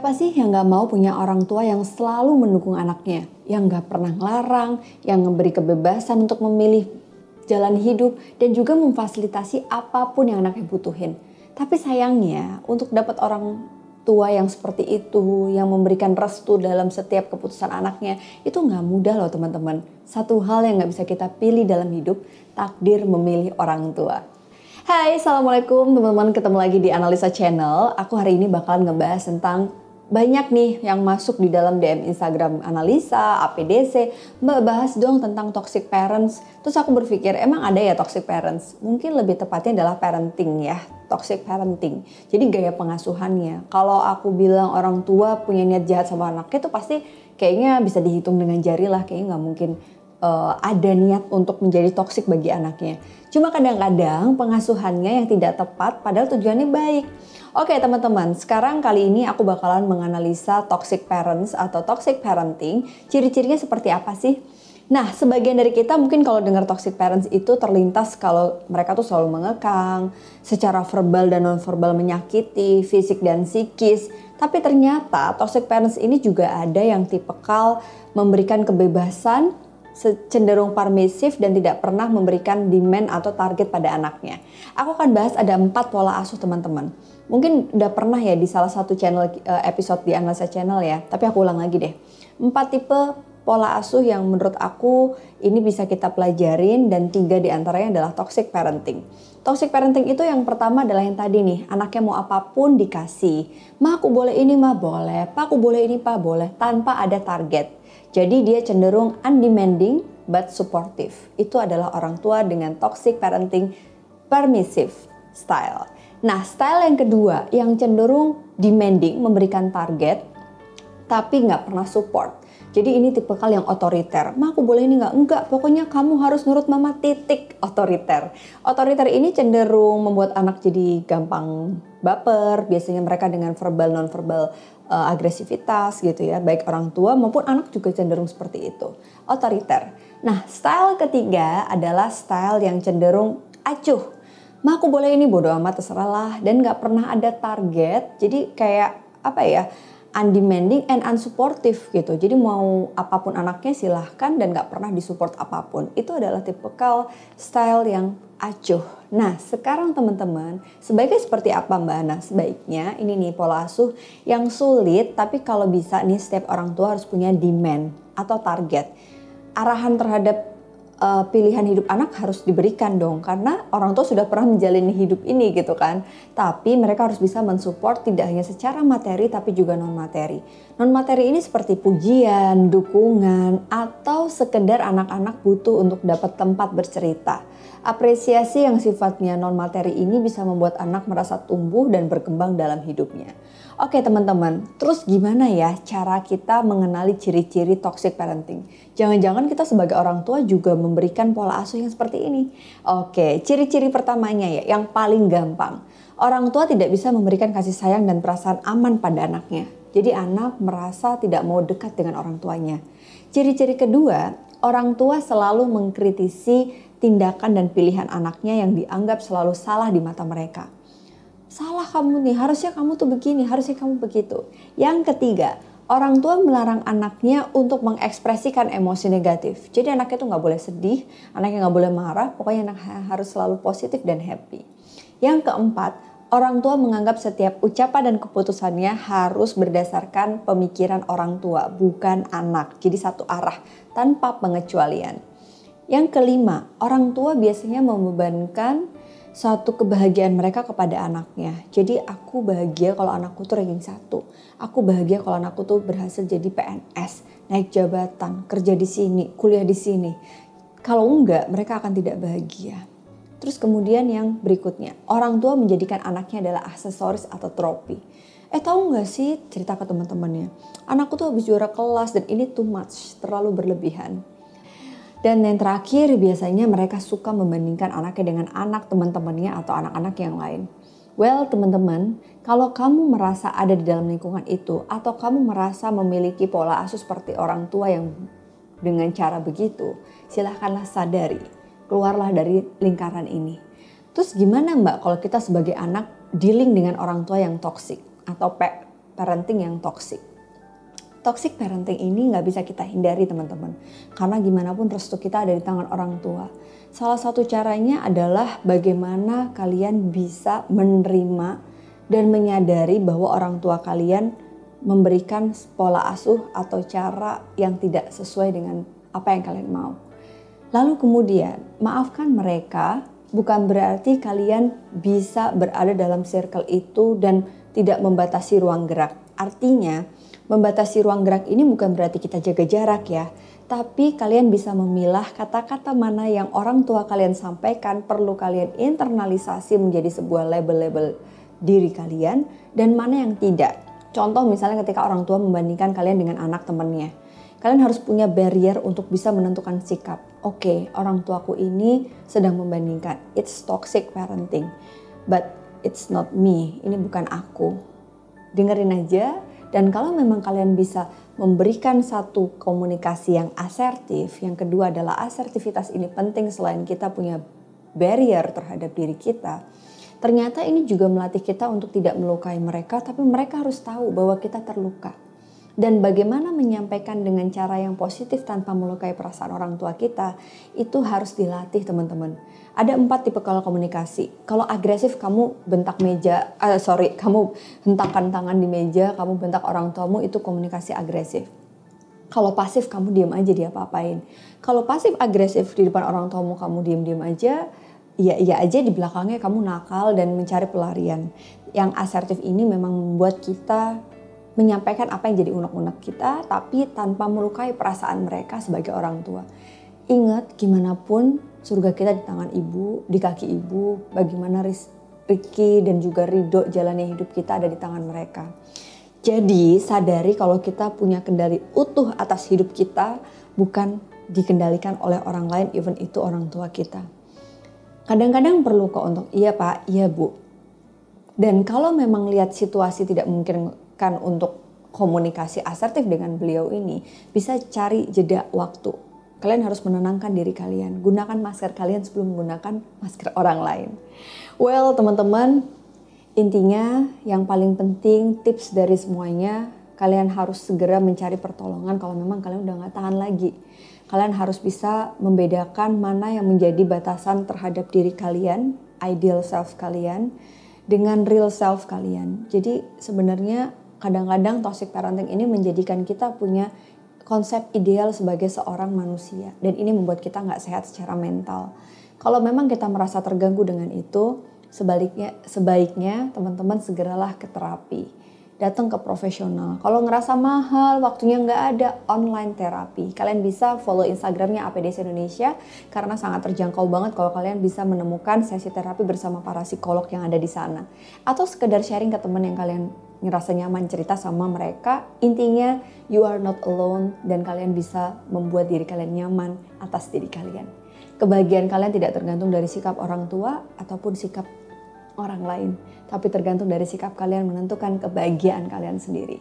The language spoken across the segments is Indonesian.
Siapa sih yang gak mau punya orang tua yang selalu mendukung anaknya, yang gak pernah ngelarang, yang memberi kebebasan untuk memilih jalan hidup, dan juga memfasilitasi apa pun yang anaknya butuhin. Tapi sayangnya, untuk dapat orang tua yang seperti itu, yang memberikan restu dalam setiap keputusan anaknya, itu gak mudah loh teman-teman. Satu hal yang gak bisa kita pilih dalam hidup, takdir memilih orang tua. Hai, Assalamualaikum teman-teman, ketemu lagi di Analisa Channel. Aku hari ini bakalan ngebahas tentang banyak nih yang masuk di dalam DM Instagram Analisa, APDC, Mbak bahas dong tentang toxic parents. Terus aku berpikir, emang ada ya toxic parents? Mungkin lebih tepatnya adalah parenting ya, toxic parenting. Jadi gaya pengasuhannya. Kalau aku bilang orang tua punya niat jahat sama anaknya itu pasti kayaknya bisa dihitung dengan jari lah, kayaknya nggak mungkin uh, ada niat untuk menjadi toksik bagi anaknya. Cuma kadang-kadang pengasuhannya yang tidak tepat padahal tujuannya baik. Oke teman-teman, sekarang kali ini aku bakalan menganalisa toxic parents atau toxic parenting. Ciri-cirinya seperti apa sih? Nah, sebagian dari kita mungkin kalau dengar toxic parents itu terlintas kalau mereka tuh selalu mengekang, secara verbal dan nonverbal menyakiti, fisik dan psikis. Tapi ternyata toxic parents ini juga ada yang tipikal memberikan kebebasan cenderung permisif dan tidak pernah memberikan demand atau target pada anaknya. Aku akan bahas ada empat pola asuh teman-teman. Mungkin udah pernah ya di salah satu channel eh, episode di Analisa Channel ya, tapi aku ulang lagi deh. Empat tipe pola asuh yang menurut aku ini bisa kita pelajarin dan tiga di antaranya adalah toxic parenting. Toxic parenting itu yang pertama adalah yang tadi nih, anaknya mau apa pun dikasih. Ma aku boleh ini, ma boleh. Pa aku boleh ini, pa boleh. Tanpa ada target. Jadi dia cenderung undemanding but supportive. Itu adalah orang tua dengan toxic parenting permissive style. Nah, style yang kedua yang cenderung demanding, memberikan target, tapi nggak pernah support. Jadi ini tipe kal yang otoriter. Ma aku boleh ini nggak? Enggak, pokoknya kamu harus nurut mama titik otoriter. Otoriter ini cenderung membuat anak jadi gampang baper. Biasanya mereka dengan verbal non verbal uh, agresivitas gitu ya, baik orang tua maupun anak juga cenderung seperti itu, otoriter. Nah, style ketiga adalah style yang cenderung acuh. Ma aku boleh ini bodoh amat terserah lah dan nggak pernah ada target. Jadi kayak apa ya? Undemanding and unsupportive gitu. Jadi mau apa pun anaknya silahkan dan nggak pernah disupport apa pun. Itu adalah tipikal style yang acuh. Nah, sekarang teman-teman, sebaiknya seperti apa Mbak Ana? Sebaiknya ini nih pola asuh yang sulit, tapi kalau bisa nih setiap orang tua harus punya demand atau target. Arahan terhadap uh, pilihan hidup anak harus diberikan dong karena orang tua sudah pernah menjalani hidup ini gitu kan. Tapi mereka harus bisa mensupport tidak hanya secara materi tapi juga non materi. Non materi ini seperti pujian, dukungan atau sekedar anak-anak butuh untuk dapat tempat bercerita. Apresiasi yang sifatnya non materi ini bisa membuat anak merasa tumbuh dan berkembang dalam hidupnya. Oke teman-teman, terus gimana ya cara kita mengenali ciri-ciri toxic parenting? Jangan-jangan kita sebagai orang tua juga memberikan pola asuh yang seperti ini. Oke, ciri-ciri pertamanya ya, yang paling gampang. Orang tua tidak bisa memberikan kasih sayang dan perasaan aman pada anaknya. Jadi anak merasa tidak mau dekat dengan orang tuanya. Ciri-ciri kedua, orang tua selalu mengkritisi tindakan dan pilihan anaknya yang dianggap selalu salah di mata mereka salah kamu nih, harusnya kamu tuh begini, harusnya kamu begitu. Yang ketiga, orang tua melarang anaknya untuk mengekspresikan emosi negatif. Jadi anaknya tuh nggak boleh sedih, anaknya nggak boleh marah, pokoknya anak harus selalu positif dan happy. Yang keempat, orang tua menganggap setiap ucapan dan keputusannya harus berdasarkan pemikiran orang tua, bukan anak. Jadi satu arah, tanpa pengecualian. Yang kelima, orang tua biasanya membebankan satu kebahagiaan mereka kepada anaknya. Jadi aku bahagia kalau anakku tuh ranking satu. Aku bahagia kalau anakku tuh berhasil jadi PNS, naik jabatan, kerja di sini, kuliah di sini. Kalau enggak, mereka akan tidak bahagia. Terus kemudian yang berikutnya, orang tua menjadikan anaknya adalah aksesoris atau trofi. Eh tahu nggak sih cerita ke teman-temannya, anakku tuh habis juara kelas dan ini too much, terlalu berlebihan. Dan yang terakhir biasanya mereka suka membandingkan anaknya dengan anak teman-temannya atau anak-anak yang lain. Well teman-teman, kalau kamu merasa ada di dalam lingkungan itu atau kamu merasa memiliki pola asuh seperti orang tua yang dengan cara begitu, silahkanlah sadari, keluarlah dari lingkaran ini. Terus gimana mbak kalau kita sebagai anak dealing dengan orang tua yang toksik atau parenting yang toxic. Toxic parenting ini nggak bisa kita hindari teman-teman. Karena gimana pun restu kita ada di tangan orang tua. Salah satu caranya adalah bagaimana kalian bisa menerima dan menyadari bahwa orang tua kalian memberikan pola asuh atau cara yang tidak sesuai dengan apa yang kalian mau. Lalu kemudian maafkan mereka bukan berarti kalian bisa berada dalam circle itu dan tidak membatasi ruang gerak. Artinya, membatasi ruang gerak ini bukan berarti kita jaga jarak ya, tapi kalian bisa memilah kata-kata mana yang orang tua kalian sampaikan perlu kalian internalisasi menjadi sebuah label-label diri kalian dan mana yang tidak. Contoh misalnya ketika orang tua membandingkan kalian dengan anak temannya. Kalian harus punya barrier untuk bisa menentukan sikap. Oke, okay, orang tuaku ini sedang membandingkan. It's toxic parenting. But it's not me. Ini bukan aku. Dengerin aja dan kalau memang kalian bisa memberikan satu komunikasi yang asertif, yang kedua adalah asertivitas ini penting selain kita punya barrier terhadap diri kita Ternyata ini juga melatih kita untuk tidak melukai mereka, tapi mereka harus tahu bahwa kita terluka. Dan bagaimana menyampaikan dengan cara yang positif tanpa melukai perasaan orang tua kita, itu harus dilatih teman-teman. Ada empat tipe kalau komunikasi. Kalau agresif kamu bentak meja, uh, sorry, kamu hentakan tangan di meja, kamu bentak orang tuamu, itu komunikasi agresif. Kalau pasif kamu diam aja dia apa-apain. Kalau pasif agresif di depan orang tuamu kamu diam-diam aja, iya-iya aja di belakangnya kamu nakal dan mencari pelarian. Yang asertif ini memang membuat kita menyampaikan apa yang jadi unek-unek kita, tapi tanpa melukai perasaan mereka sebagai orang tua. Ingat, gimana pun surga kita di tangan ibu, di kaki ibu, bagaimana Rizki dan juga Ridho jalannya hidup kita ada di tangan mereka. Jadi sadari kalau kita punya kendali utuh atas hidup kita, bukan dikendalikan oleh orang lain, even itu orang tua kita. Kadang-kadang perlu kok untuk iya pak, iya bu. Dan kalau memang lihat situasi tidak untuk komunikasi asertif dengan beliau ini, bisa cari jeda waktu. Kalian harus menenangkan diri kalian. Gunakan masker kalian sebelum menggunakan masker orang lain. Well, teman-teman, intinya yang paling penting tips dari semuanya, kalian harus segera mencari pertolongan kalau memang kalian udah nggak tahan lagi kalian harus bisa membedakan mana yang menjadi batasan terhadap diri kalian, ideal self kalian, dengan real self kalian. Jadi sebenarnya kadang-kadang toxic parenting ini menjadikan kita punya konsep ideal sebagai seorang manusia dan ini membuat kita nggak sehat secara mental. Kalau memang kita merasa terganggu dengan itu, sebaliknya sebaiknya teman-teman segeralah ke terapi datang ke profesional. Kalau ngerasa mahal, waktunya nggak ada, online terapi. Kalian bisa follow Instagramnya APDC Indonesia karena sangat terjangkau banget kalau kalian bisa menemukan sesi terapi bersama para psikolog yang ada di sana. Atau sekedar sharing ke teman yang kalian ngerasa nyaman cerita sama mereka. Intinya, you are not alone dan kalian bisa membuat diri kalian nyaman atas diri kalian. Kebahagiaan kalian tidak tergantung dari sikap orang tua ataupun sikap orang lain, tapi tergantung dari sikap kalian menentukan kebahagiaan kalian sendiri.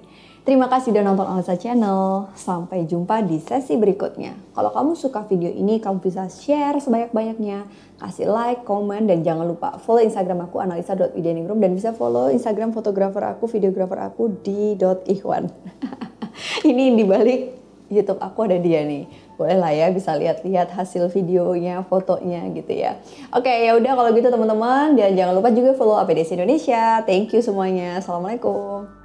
Terima kasih sudah nonton Alisa Channel. Sampai jumpa di sesi berikutnya. Kalau kamu suka video ini, kamu bisa share sebanyak-banyaknya, kasih like, komen, dan jangan lupa follow Instagram aku analisa.widianingrum dan bisa follow Instagram fotografer aku, videografer aku di .ikhwan. ini di balik YouTube aku ada dia nih boleh lah ya bisa lihat-lihat hasil videonya, fotonya gitu ya. Oke, ya udah kalau gitu teman-teman, dan jangan lupa juga follow APDC Indonesia. Thank you semuanya. Assalamualaikum.